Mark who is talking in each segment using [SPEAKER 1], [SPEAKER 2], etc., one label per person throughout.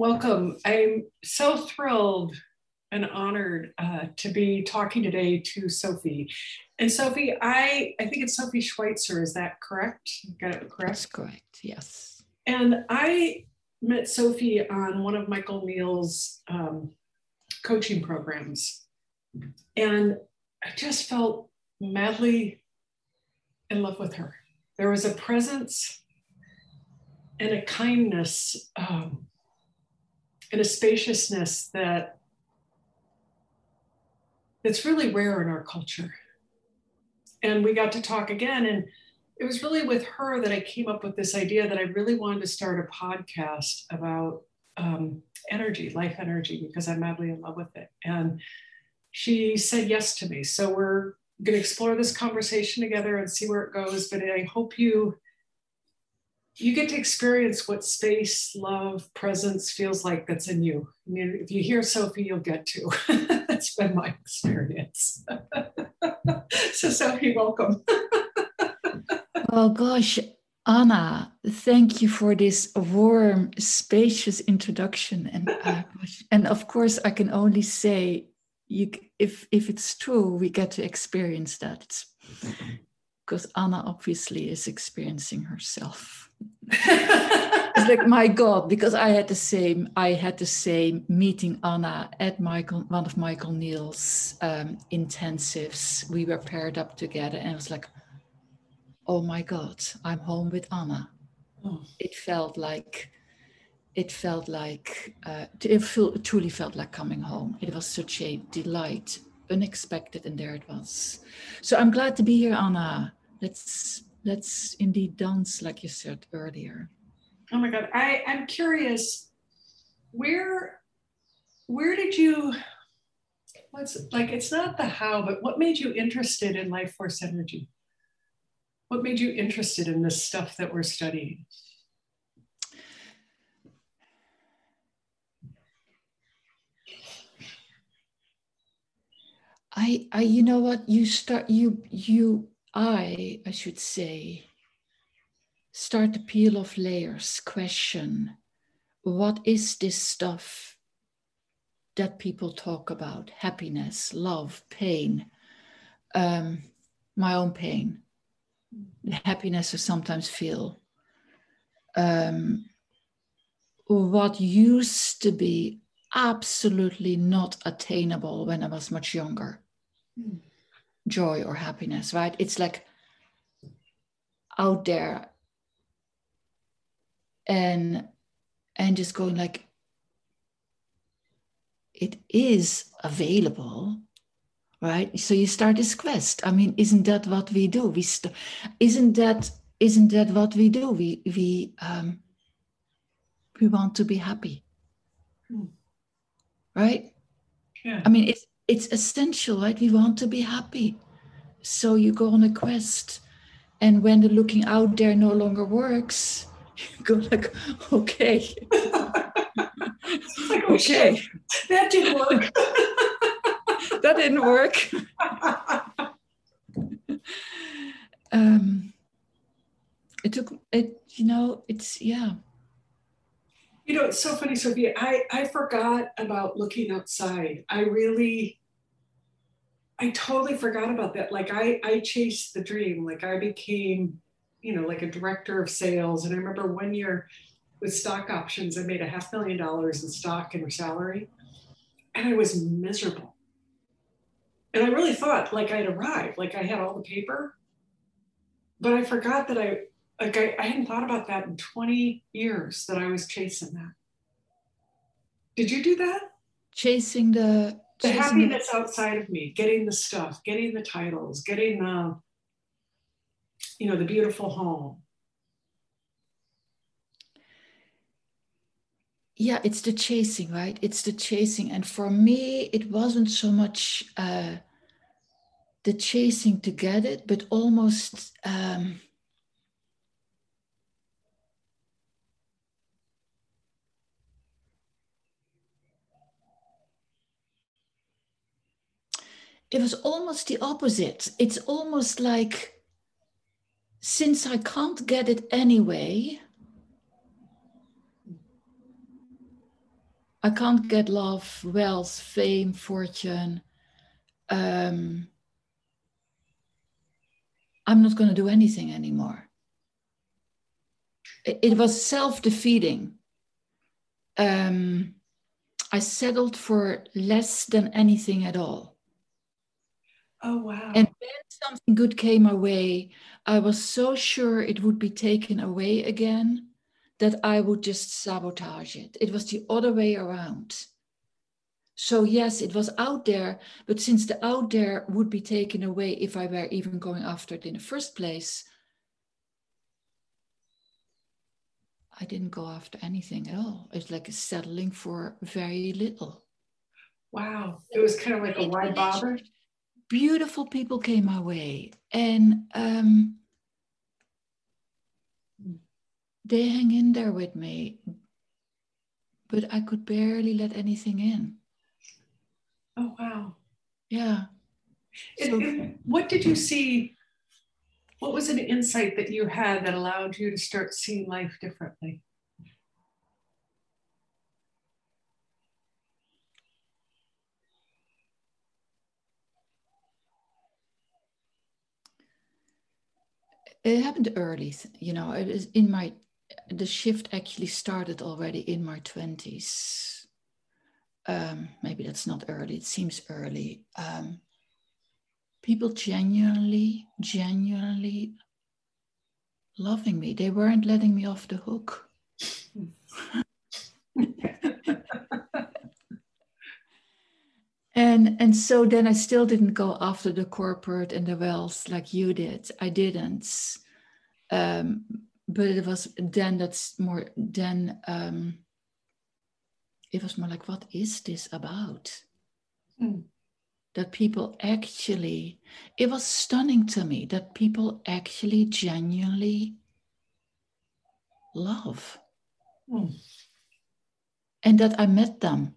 [SPEAKER 1] welcome. I'm so thrilled and honored uh, to be talking today to Sophie. And Sophie, I, I think it's Sophie Schweitzer, is that correct? Got it correct?
[SPEAKER 2] That's correct, yes.
[SPEAKER 1] And I met Sophie on one of Michael Neill's um, coaching programs. And I just felt madly in love with her. There was a presence and a kindness um, and a spaciousness that that's really rare in our culture. And we got to talk again, and it was really with her that I came up with this idea that I really wanted to start a podcast about um, energy, life energy, because I'm madly in love with it. And she said yes to me. So we're going to explore this conversation together and see where it goes. But I hope you you get to experience what space, love, presence feels like that's in you. I mean, if you hear Sophie, you'll get to. that's been my experience. so, Sophie, welcome.
[SPEAKER 2] well, gosh, Anna, thank you for this warm, spacious introduction. And uh, and of course, I can only say, you if if it's true, we get to experience that. Because Anna obviously is experiencing herself. It's like my god because i had the same i had the same meeting anna at michael one of michael neill's um, intensives. We were paired up together and it was like oh my god i'm home with anna. Oh. it felt like it felt like uh, it feel, truly felt like coming home. It was such a delight unexpected and there it was. So i'm glad to be here anna let's let's indeed dance like you said earlier.
[SPEAKER 1] Oh my god. I i'm curious where where did you what's like it's not the how but what made you interested in life force energy? What made you interested in this stuff that we're studying?
[SPEAKER 2] I, I, you know what? You start, you, you I, I should say, start to peel off layers, question what is this stuff that people talk about? Happiness, love, pain, um, my own pain, the happiness I sometimes feel. Um, what used to be absolutely not attainable when I was much younger. Mm joy or happiness, right? It's like out there and and just going like it is available right so you start this quest i mean isn't that what we do we st- isn't that isn't that what we do we we um we want to be happy hmm. right yeah. i mean it's it's essential, right? We want to be happy. So you go on a quest. And when the looking out there no longer works, you go like, okay.
[SPEAKER 1] like, oh, okay. Shit. That didn't work.
[SPEAKER 2] that didn't work. um, it took it, you know, it's yeah.
[SPEAKER 1] You know, it's so funny, Sophia. I, I forgot about looking outside. I really I totally forgot about that. Like I, I chased the dream. Like I became, you know, like a director of sales. And I remember one year with stock options, I made a half million dollars in stock and salary. And I was miserable. And I really thought like I'd arrived, like I had all the paper. But I forgot that I like I, I hadn't thought about that in 20 years that I was chasing that. Did you do that?
[SPEAKER 2] Chasing the
[SPEAKER 1] the happiness outside of me, getting the stuff, getting the titles, getting the, you know, the beautiful home.
[SPEAKER 2] yeah, it's the chasing, right? It's the chasing. And for me, it wasn't so much uh, the chasing to get it, but almost. Um, it was almost the opposite. It's almost like since I can't get it anyway, I can't get love, wealth, fame, fortune. Um, I'm not going to do anything anymore. It, it was self defeating. Um, I settled for less than anything at all.
[SPEAKER 1] Oh, wow.
[SPEAKER 2] And when something good came my way, I was so sure it would be taken away again that I would just sabotage it. It was the other way around. So, yes, it was out there, but since the out there would be taken away if I were even going after it in the first place, I didn't go after anything at all. It's like settling for very little.
[SPEAKER 1] Wow. It was kind of like a why bother?
[SPEAKER 2] Beautiful people came my way. And um, they hang in there with me but i could barely let anything in.
[SPEAKER 1] Oh wow.
[SPEAKER 2] Yeah.
[SPEAKER 1] So, what did you see? What was an insight that you had that allowed you to start seeing life differently
[SPEAKER 2] it happened early you know it is in my the shift actually started already in my 20s um, maybe that's not early it seems early. Um, people genuinely genuinely loving me. They weren't letting me off the hook and and so then i still didn't go after the corporate and the wealth like you did. I didn't. Um, but it was then that's more then um, it was more like what is this about? Mm. that people actually it was stunning to me that people actually genuinely love. Mm. and that i met them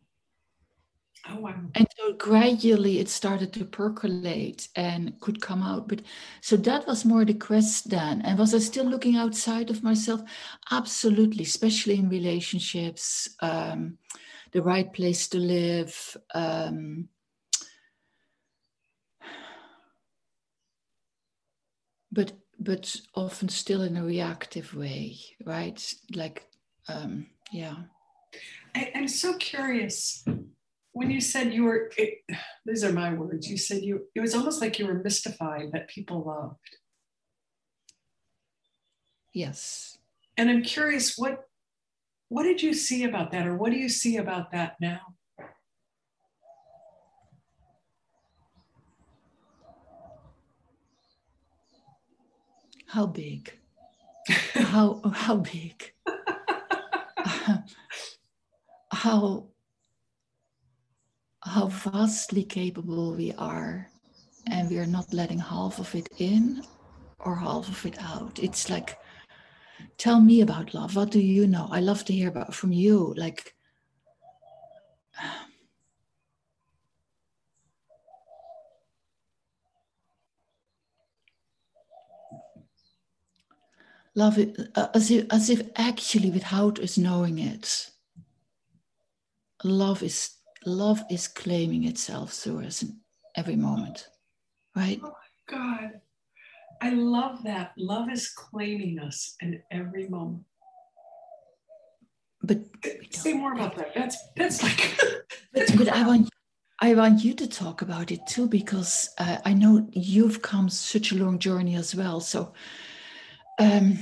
[SPEAKER 1] Oh, wow.
[SPEAKER 2] And so gradually it started to percolate and could come out. But so that was more the quest then. And was I still looking outside of myself? Absolutely, especially in relationships, um, the right place to live. Um, but but often still in a reactive way, right? Like, um, yeah.
[SPEAKER 1] I, I'm so curious when you said you were it, these are my words you said you it was almost like you were mystified that people loved.
[SPEAKER 2] Yes.
[SPEAKER 1] And i'm curious what what did you see about that or what do you see about that now?
[SPEAKER 2] How big? How how big? How how vastly capable we are and we are not letting half of it in or half of it out. It's like tell me about love. What do you know? I love to hear about from you like love it uh, as if as if actually without us knowing it love is love is claiming itself through us in every moment, right?
[SPEAKER 1] Oh my God. I love that. Love is claiming us in every moment.
[SPEAKER 2] But
[SPEAKER 1] say more about that. That's that's like.
[SPEAKER 2] but, but I want I want you to talk about it too because uh, I know you've come such a long journey as well. So, um,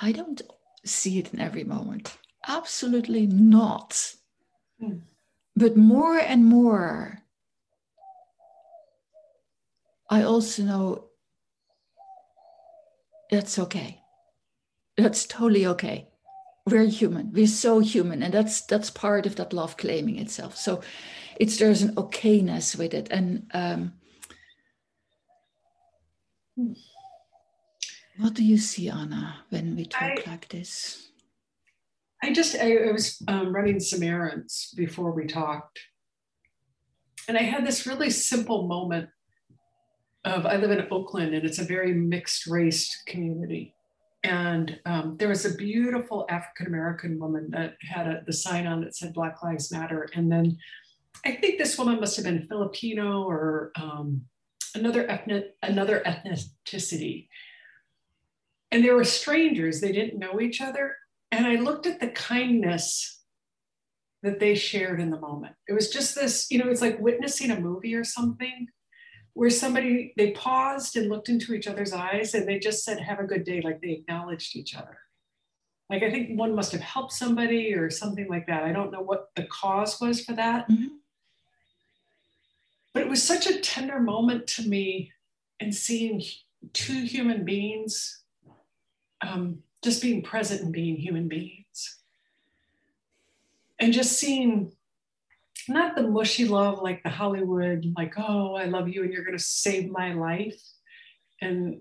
[SPEAKER 2] I don't see it in every moment. Absolutely not. Mm. But more and more, I also know that's okay. That's totally okay. we're human we're so human and that's that's part of that love claiming itself so it's there's an okayness with it and um, what do you see anna when we talk I, like this
[SPEAKER 1] i just i, I was um, running some errands before we talked and i had this really simple moment of i live in oakland and it's a very mixed race community and um, there was a beautiful African American woman that had a, the sign on that said Black Lives Matter. And then I think this woman must have been Filipino or um, another ethnic, another ethnicity. And they were strangers; they didn't know each other. And I looked at the kindness that they shared in the moment. It was just this, you know, it's like witnessing a movie or something where somebody they paused and looked into each other's eyes and they just said have a good day like they acknowledged each other like i think one must have helped somebody or something like that i don't know what the cause was for that mm-hmm. but it was such a tender moment to me in seeing two human beings um, just being present and being human beings and just seeing not the mushy love like the Hollywood, like, oh, I love you and you're going to save my life. And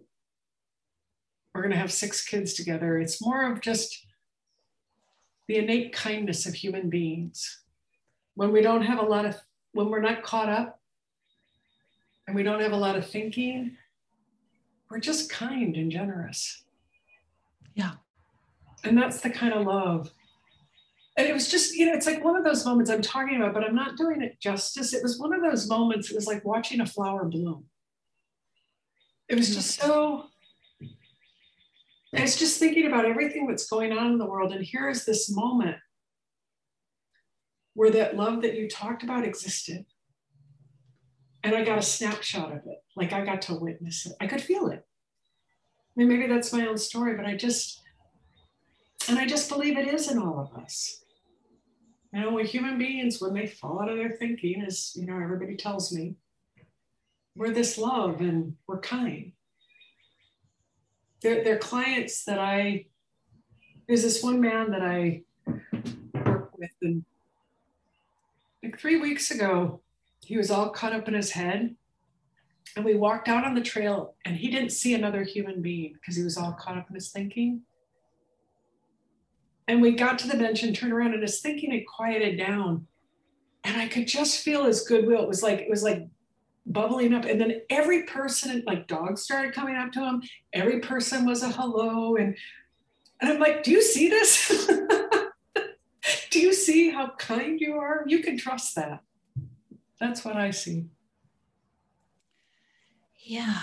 [SPEAKER 1] we're going to have six kids together. It's more of just the innate kindness of human beings. When we don't have a lot of, when we're not caught up and we don't have a lot of thinking, we're just kind and generous.
[SPEAKER 2] Yeah.
[SPEAKER 1] And that's the kind of love. And it was just you know it's like one of those moments i'm talking about but i'm not doing it justice. It was one of those moments it was like watching a flower bloom. It was just so i was just thinking about everything that's going on in the world. And here is this moment where that love that you talked about existed. And i got a snapshot of it. Like i got to witness it. I could feel it mean maybe that's my own story but i just and i just believe it is in all of us you know, we're human beings when they fall out of their thinking, as you know, everybody tells me, we're this love and we're kind. They're, they're clients that I, there's this one man that I work with, and like three weeks ago, he was all caught up in his head. And we walked out on the trail, and he didn't see another human being because he was all caught up in his thinking. And we got to the bench and turned around and his thinking had quieted down. And I could just feel his goodwill. It was like, it was like bubbling up. And then every person, like dogs started coming up to him. Every person was a hello. And, and I'm like, do you see this? do you see how kind you are? You can trust that. That's what I see.
[SPEAKER 2] Yeah.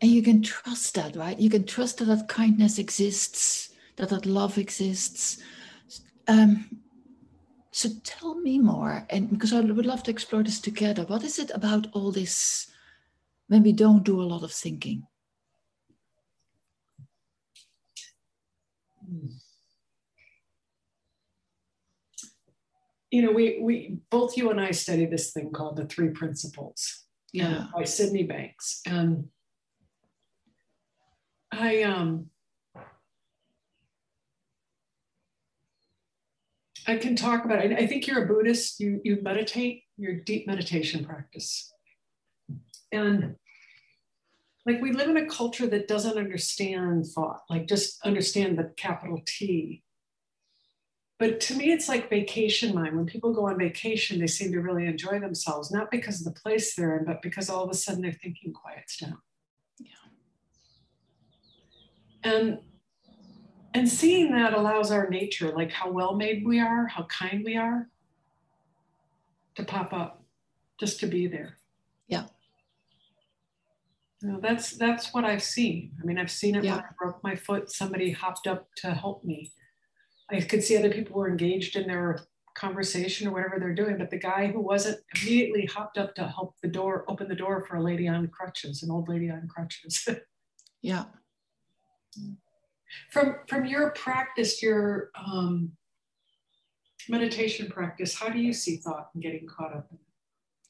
[SPEAKER 2] And you can trust that, right? You can trust that that kindness exists that that love exists. Um, so tell me more, and because I would love to explore this together. What is it about all this when we don't do a lot of thinking?
[SPEAKER 1] You know, we we both you and I study this thing called the three principles.
[SPEAKER 2] Yeah.
[SPEAKER 1] by Sydney Banks. And I um I can talk about it. I think you're a Buddhist, you, you meditate, you're deep meditation practice. And like we live in a culture that doesn't understand thought, like just understand the capital T. But to me, it's like vacation mind. When people go on vacation, they seem to really enjoy themselves, not because of the place they're in, but because all of a sudden their thinking quiets down.
[SPEAKER 2] Yeah.
[SPEAKER 1] And and seeing that allows our nature, like how well made we are, how kind we are, to pop up, just to be there.
[SPEAKER 2] Yeah.
[SPEAKER 1] You know, that's that's what I've seen. I mean, I've seen it yeah. when I broke my foot. Somebody hopped up to help me. I could see other people were engaged in their conversation or whatever they're doing, but the guy who wasn't immediately hopped up to help the door, open the door for a lady on crutches, an old lady on crutches.
[SPEAKER 2] yeah.
[SPEAKER 1] From from your practice, your um, meditation practice, how do you see thought and getting caught up in it?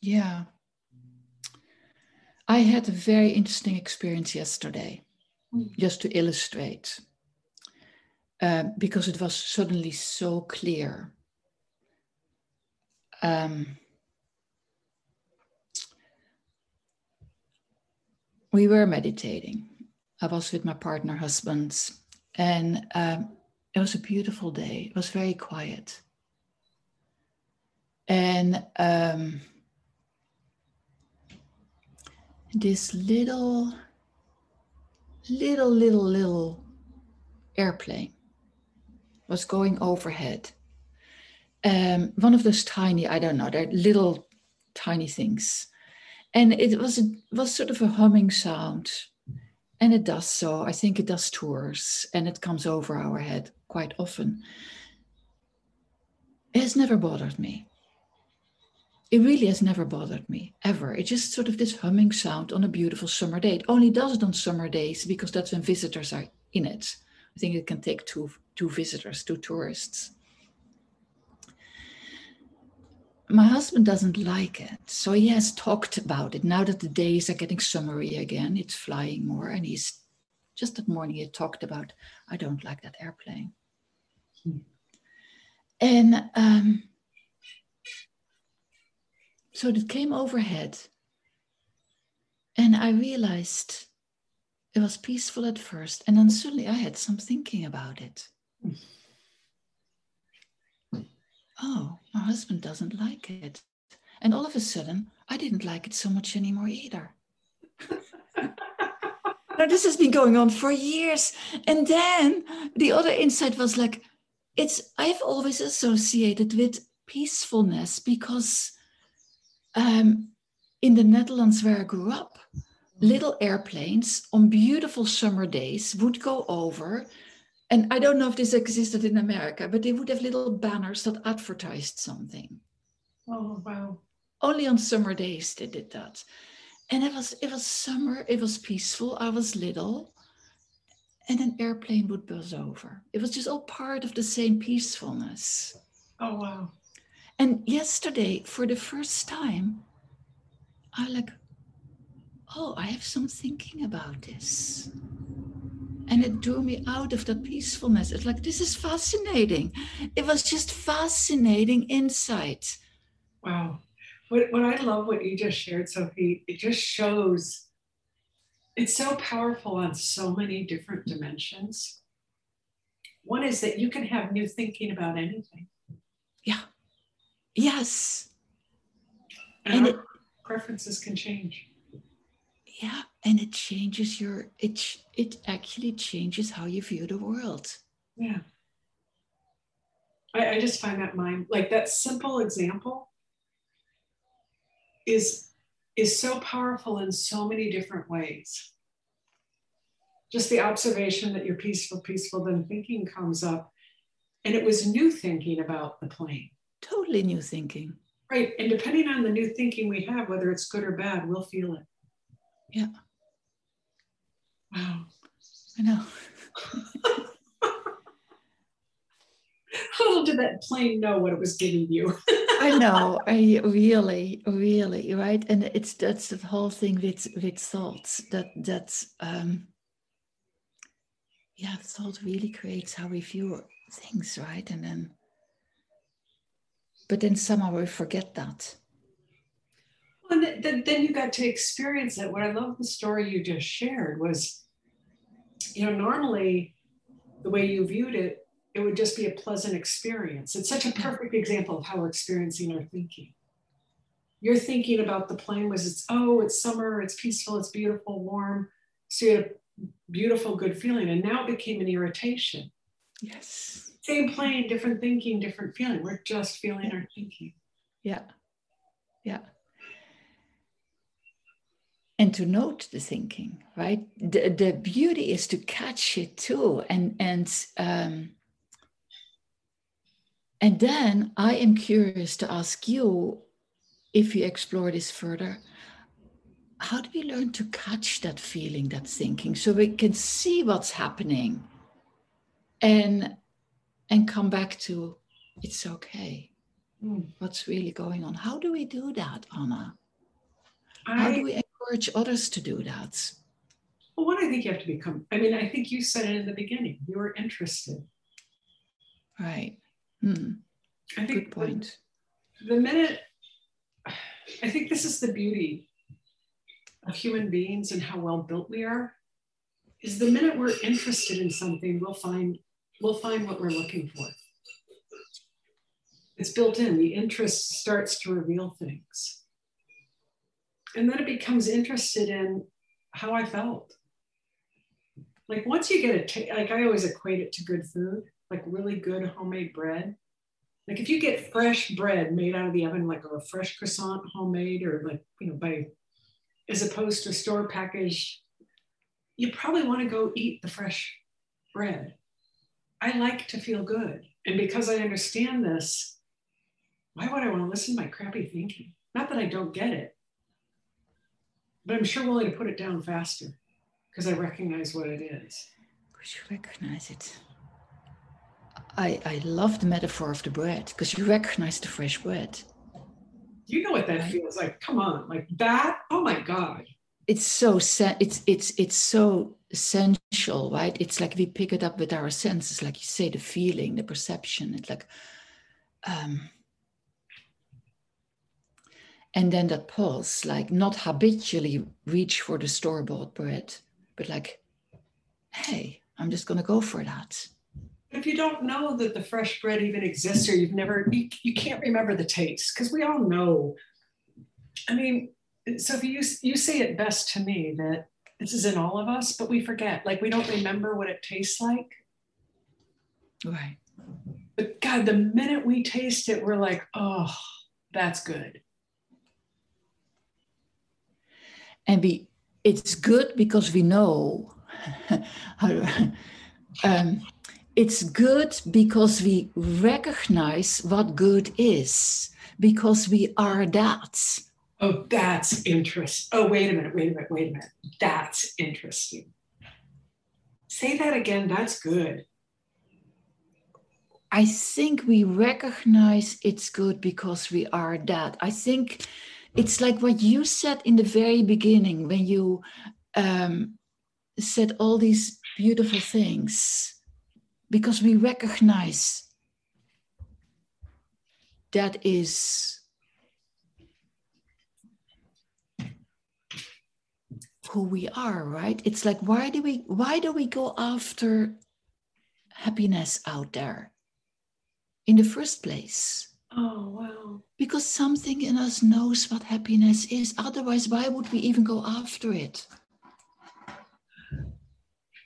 [SPEAKER 2] Yeah. I had a very interesting experience yesterday, mm. just to illustrate. Uh, because it was suddenly so clear. Um, we were meditating. I was with my partner, husband, and um, it was a beautiful day. It was very quiet. And um, this little, little, little, little airplane was going overhead. Um, one of those tiny, I don't know, they're little tiny things. And it was, a, was sort of a humming sound. And it does so. I think it does tours and it comes over our head quite often. It has never bothered me. It really has never bothered me, ever. It's just sort of this humming sound on a beautiful summer day. It only does it on summer days because that's when visitors are in it. I think it can take two, two visitors, two tourists. My husband doesn't like it. So he has talked about it. Now that the days are getting summery again, it's flying more. And he's just that morning he talked about, I don't like that airplane. Hmm. And um, so it came overhead. And I realized it was peaceful at first, and then suddenly I had some thinking about it. Oh, my husband doesn't like it. And all of a sudden, I didn't like it so much anymore either. now, this has been going on for years. And then the other insight was like, it's, I've always associated with peacefulness because um, in the Netherlands where I grew up, little airplanes on beautiful summer days would go over. And I don't know if this existed in America, but they would have little banners that advertised something.
[SPEAKER 1] Oh, wow.
[SPEAKER 2] Only on summer days they did that. And it was it was summer, it was peaceful. I was little. And an airplane would buzz over. It was just all part of the same peacefulness.
[SPEAKER 1] Oh wow.
[SPEAKER 2] And yesterday, for the first time, I like, oh, I have some thinking about this. And it drew me out of that peacefulness. It's like, this is fascinating. It was just fascinating insight.
[SPEAKER 1] Wow. What, what I love what you just shared, Sophie, it just shows it's so powerful on so many different dimensions. One is that you can have new thinking about anything.
[SPEAKER 2] Yeah. Yes.
[SPEAKER 1] And, and it, preferences can change
[SPEAKER 2] yeah and it changes your it it actually changes how you view the world.
[SPEAKER 1] Yeah. I, I just find that mind like that simple example is is so powerful in so many different ways. Just the observation that you're peaceful peaceful then thinking comes up and it was new thinking about the plane.
[SPEAKER 2] Totally new thinking.
[SPEAKER 1] Right and depending on the new thinking we have whether it's good or bad we'll feel it
[SPEAKER 2] yeah.
[SPEAKER 1] Wow.
[SPEAKER 2] I know.
[SPEAKER 1] How did that plane know what it was giving you?
[SPEAKER 2] I know. I really, really, right? And it's that's the whole thing with with thoughts. That that's um yeah, thought really creates how we view things, right? And then but then somehow we forget that.
[SPEAKER 1] Well, then, then you got to experience it. What I love the story you just shared was, you know, normally the way you viewed it, it would just be a pleasant experience. It's such a mm-hmm. perfect example of how we're experiencing our thinking. Your thinking about the plane was it's oh, it's summer, it's peaceful, it's beautiful, warm. So you had a beautiful, good feeling. And now it became an irritation.
[SPEAKER 2] Yes.
[SPEAKER 1] Same plane, different thinking, different feeling. We're just feeling our thinking.
[SPEAKER 2] Yeah. Yeah and to note the thinking right? The, the beauty is to catch it too and and um, and then i am curious to ask you if you explore this further how do we learn to catch that feeling that thinking so we can see what's happening and and come back to it's okay. Mm. what's really going on? How do we do that anna? I, how do we encourage others to do that?
[SPEAKER 1] Well, what I think you have to become, I mean, I think you said it in the beginning, you were interested.
[SPEAKER 2] Right. Hmm.
[SPEAKER 1] I think
[SPEAKER 2] Good point.
[SPEAKER 1] The, the minute, I think this is the beauty of human beings and how well built we are, is the minute we're interested in something, we'll find we'll find what we're looking for. It's built in. The interest starts to reveal things. And then it becomes interested in how I felt. Like once you get it, like I always equate it to good food, like really good homemade bread. Like if you get fresh bread made out of the oven, like a fresh croissant homemade, or like, you know, by as opposed to store packaged, you probably want to go eat the fresh bread. I like to feel good. And because I understand this, why would I want to listen to my crappy thinking? Not that I don't get it, but I'm sure willing to put it down faster because I recognize what it is.
[SPEAKER 2] Because you recognize it. I, I love the metaphor of the bread because you recognize the fresh bread.
[SPEAKER 1] You know what that right. feels like. Come on, like that. Oh my God.
[SPEAKER 2] It's so it's it's it's so essential, right? It's like we pick it up with our senses, like you say, the feeling, the perception. It's like um and then that pulse, like not habitually reach for the store-bought bread, but like, hey, I'm just gonna go for that.
[SPEAKER 1] If you don't know that the fresh bread even exists or you've never you, you can't remember the taste because we all know. I mean sophie you, you say it best to me that this is in all of us but we forget like we don't remember what it tastes like.
[SPEAKER 2] Right.
[SPEAKER 1] But god the minute we taste it we're like oh that's good
[SPEAKER 2] and we it's good because we know um, it's good because we recognize what good is, because we are that.
[SPEAKER 1] Oh, that's interesting. Oh, wait a minute, wait a minute, wait a minute. That's interesting. Say that again. That's good.
[SPEAKER 2] I think we recognize it's good because we are that. I think it's like what you said in the very beginning when you um, said all these beautiful things because we recognize that is who we are right? It's like why do we why do we go after happiness out there in the first place
[SPEAKER 1] oh wow
[SPEAKER 2] because something in us knows what happiness is otherwise why would we even go after it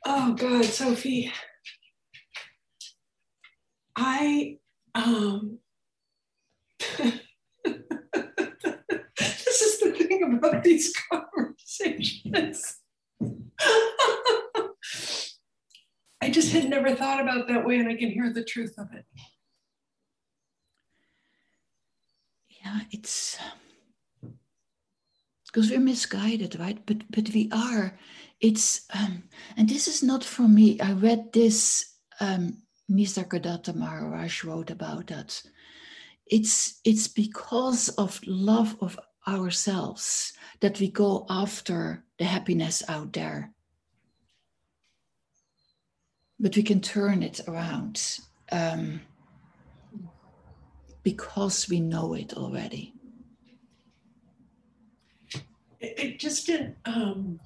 [SPEAKER 1] oh god sophie I um this is the thing about these conversations. I just had never thought about that way, and I can hear the truth of it.
[SPEAKER 2] It's because we're misguided, right? But but we are. It's um, and this is not for me. I read this um, Nisargadatta Maharaj wrote about that. It's, it's because of love of ourselves that we go after the happiness out there. But we can turn it around um, because we know it already.
[SPEAKER 1] It, it just didn't. Um,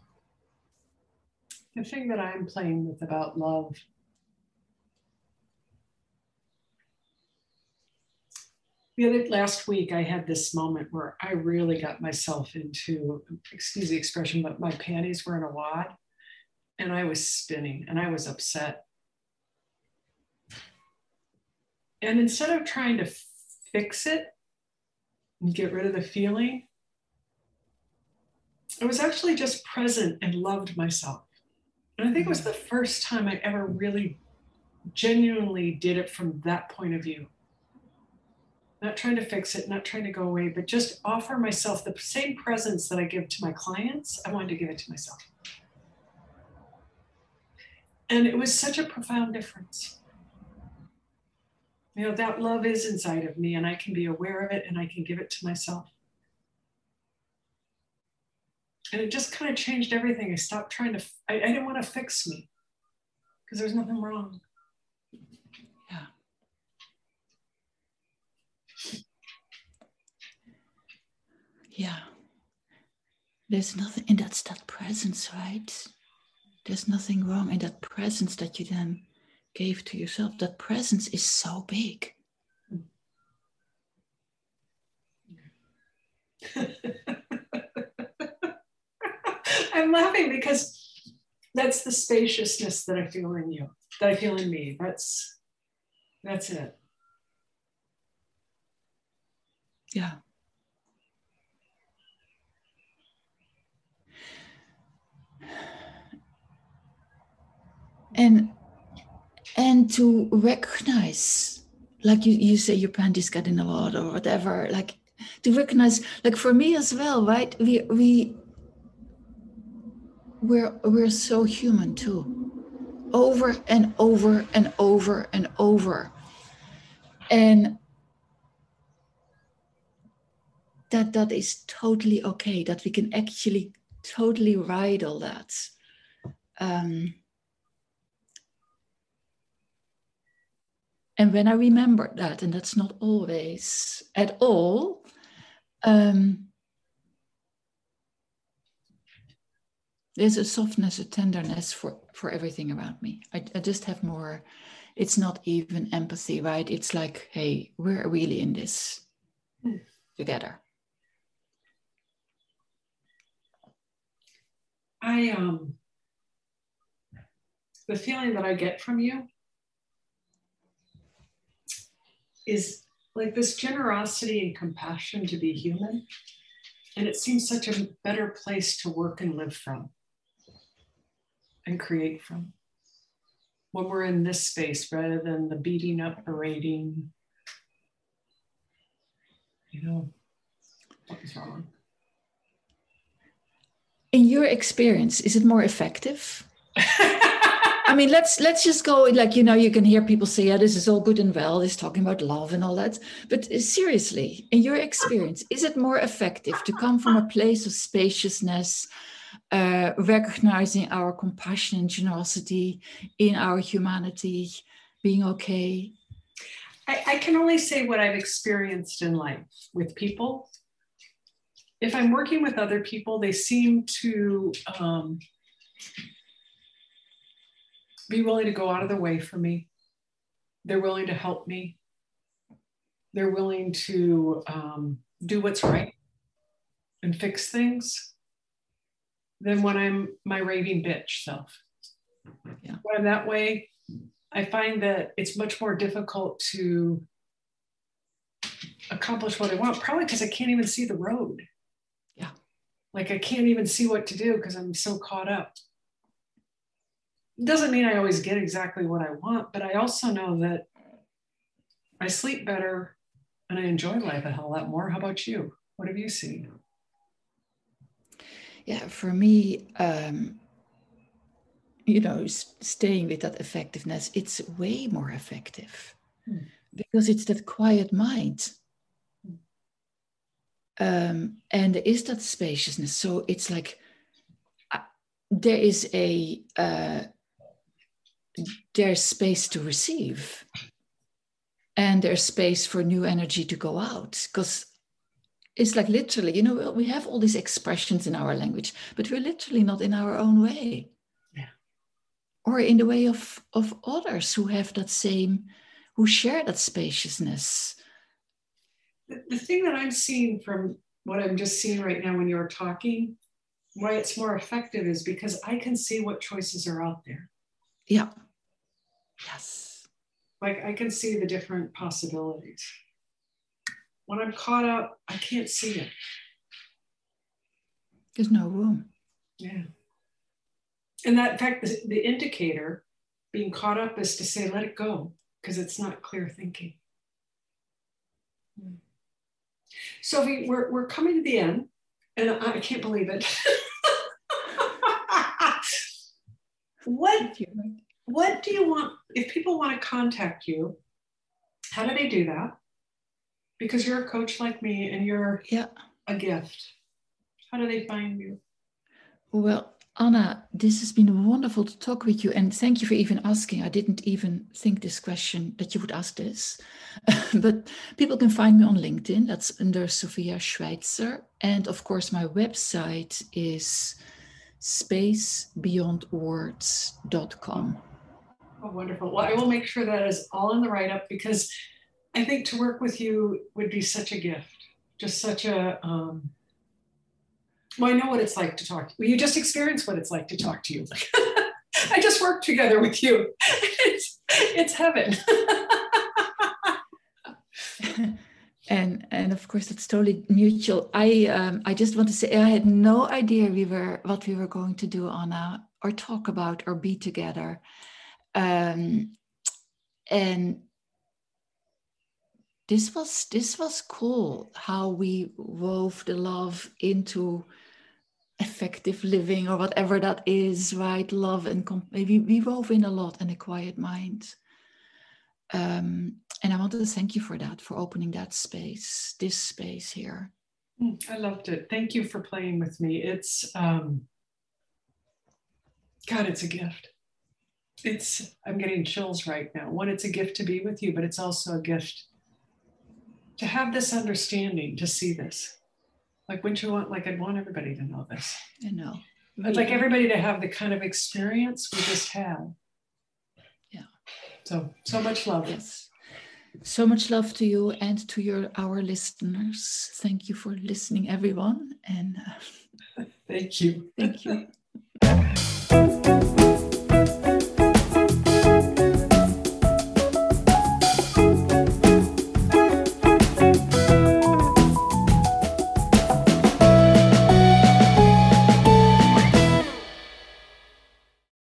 [SPEAKER 1] the thing that I'm playing with about love the other last week i had this moment where i really got myself into excuse the expression but my panties were in a wad and i was spinning and i was upset and instead of trying to fix it and get rid of the feeling i was actually just present and loved myself and i think it was the first time i ever really genuinely did it from that point of view not trying to fix it, not trying to go away, but just offer myself the same presence that I give to my clients. I wanted to give it to myself. And it was such a profound difference you know, that love is inside of me and I can be aware of it and I can give it to myself. And it just kind of changed everything. I stopped trying to, I, I didn't want to fix me because there's nothing wrong.
[SPEAKER 2] Yeah. Yeah. There's nothing, and that's that presence, right? There's nothing wrong in that presence that you then gave to yourself. That presence is so big.
[SPEAKER 1] I'm laughing because that's the spaciousness that I feel in you, that I feel in me. That's that's it.
[SPEAKER 2] Yeah. And and to recognize, like you, you say your panties got in a lot or whatever, like to recognize, like for me as well, right? We we we're we're so human too. Over and over and over and over. And that that is totally okay that we can actually totally ride all that. Um, and when i remember that and that's not always at all um, there's a softness a tenderness for for everything around me. I, I just have more it's not even empathy right? It's like hey we're really in this together.
[SPEAKER 1] I um the feeling that i get from you is like this generosity and compassion to be human and it seems such a better place to work and live from and create from when we're in this space rather than the beating up, berating. You know, what is wrong?
[SPEAKER 2] In your experience, is it more effective? I mean, let's let's just go like you know you can hear people say, "Yeah, this is all good and well. This talking about love and all that." But uh, seriously, in your experience, is it more effective to come from a place of spaciousness, uh, recognizing our compassion and generosity in our humanity, being okay.
[SPEAKER 1] I, I can only say what I've experienced in life with people. If I'm working with other people, they seem to um, be willing to go out of their way for me. They're willing to help me. They're willing to um, do what's right and fix things than when I'm my raving bitch self. Yeah. When I'm that way, I find that it's much more difficult to accomplish what I want, probably because I can't even see the road.
[SPEAKER 2] Yeah.
[SPEAKER 1] Like I can't even see what to do because I'm so caught up. Doesn't mean I always get exactly what I want, but I also know that I sleep better and I enjoy life a hell lot more. How about you? What have you seen?
[SPEAKER 2] yeah for me um you know staying with that effectiveness it's way more effective mm. because it's that quiet mind um, and there is that spaciousness so it's like uh, there is a uh, there's space to receive and there's space for new energy to go out because it's like literally, you know, we have all these expressions in our language, but we're literally not in our own way.
[SPEAKER 1] Yeah.
[SPEAKER 2] Or in the way of, of others who have that same, who share that spaciousness.
[SPEAKER 1] The, the thing that I'm seeing from what I'm just seeing right now when you're talking, why it's more effective is because I can see what choices are out there.
[SPEAKER 2] Yeah. Yes.
[SPEAKER 1] Like I can see the different possibilities when I'm caught up, I can't see it.
[SPEAKER 2] There's no room.
[SPEAKER 1] Yeah. And that in fact, the, the indicator being caught up is to say, let it go, because it's not clear thinking. Hmm. Sophie, we're, we're coming to the end, and I can't believe it. what, what do you want, if people want to contact you, how do they do that? because you're a coach like me and you're
[SPEAKER 2] yeah.
[SPEAKER 1] a gift. How do they find you?
[SPEAKER 2] Well, Anna, this has been wonderful to talk with you, and thank you for even asking. I didn't even think this question that you would ask this, but people can find me on LinkedIn. That's under Sophia Schweitzer, and of course, my website is spacebeyondwords.com.
[SPEAKER 1] Oh, wonderful. Well, I will make sure that is all in the write up because I think to work with you would be such a gift, just such a. Um, well, I know what it's like to talk. Well, you just experience what it's like to talk to you. I just worked together with you. It's, it's heaven.
[SPEAKER 2] and and of course it's totally mutual. I um, I just want to say I had no idea we were what we were going to do, Anna, or talk about or be together. Um, and this was this was cool how we wove the love into effective living or whatever that is right? Love and comp- we, we wove in a lot and a quiet mind. Um, and i want to thank you for that for opening that space this space here.
[SPEAKER 1] Hmm, i loved it. Thank you for playing with me. It's um god it's a gift it's i'm getting chills right now. One it's a gift to be with you but it's also a gift to have this understanding to see this. Like wouldn't you want like i'd want everybody to know this.
[SPEAKER 2] I know.
[SPEAKER 1] I'd like everybody to have the kind of experience we just had.
[SPEAKER 2] Yeah.
[SPEAKER 1] So so much love.
[SPEAKER 2] Yes. So much love to you and to your our listeners. Thank you for listening everyone and
[SPEAKER 1] uh, thank you.
[SPEAKER 2] Thank you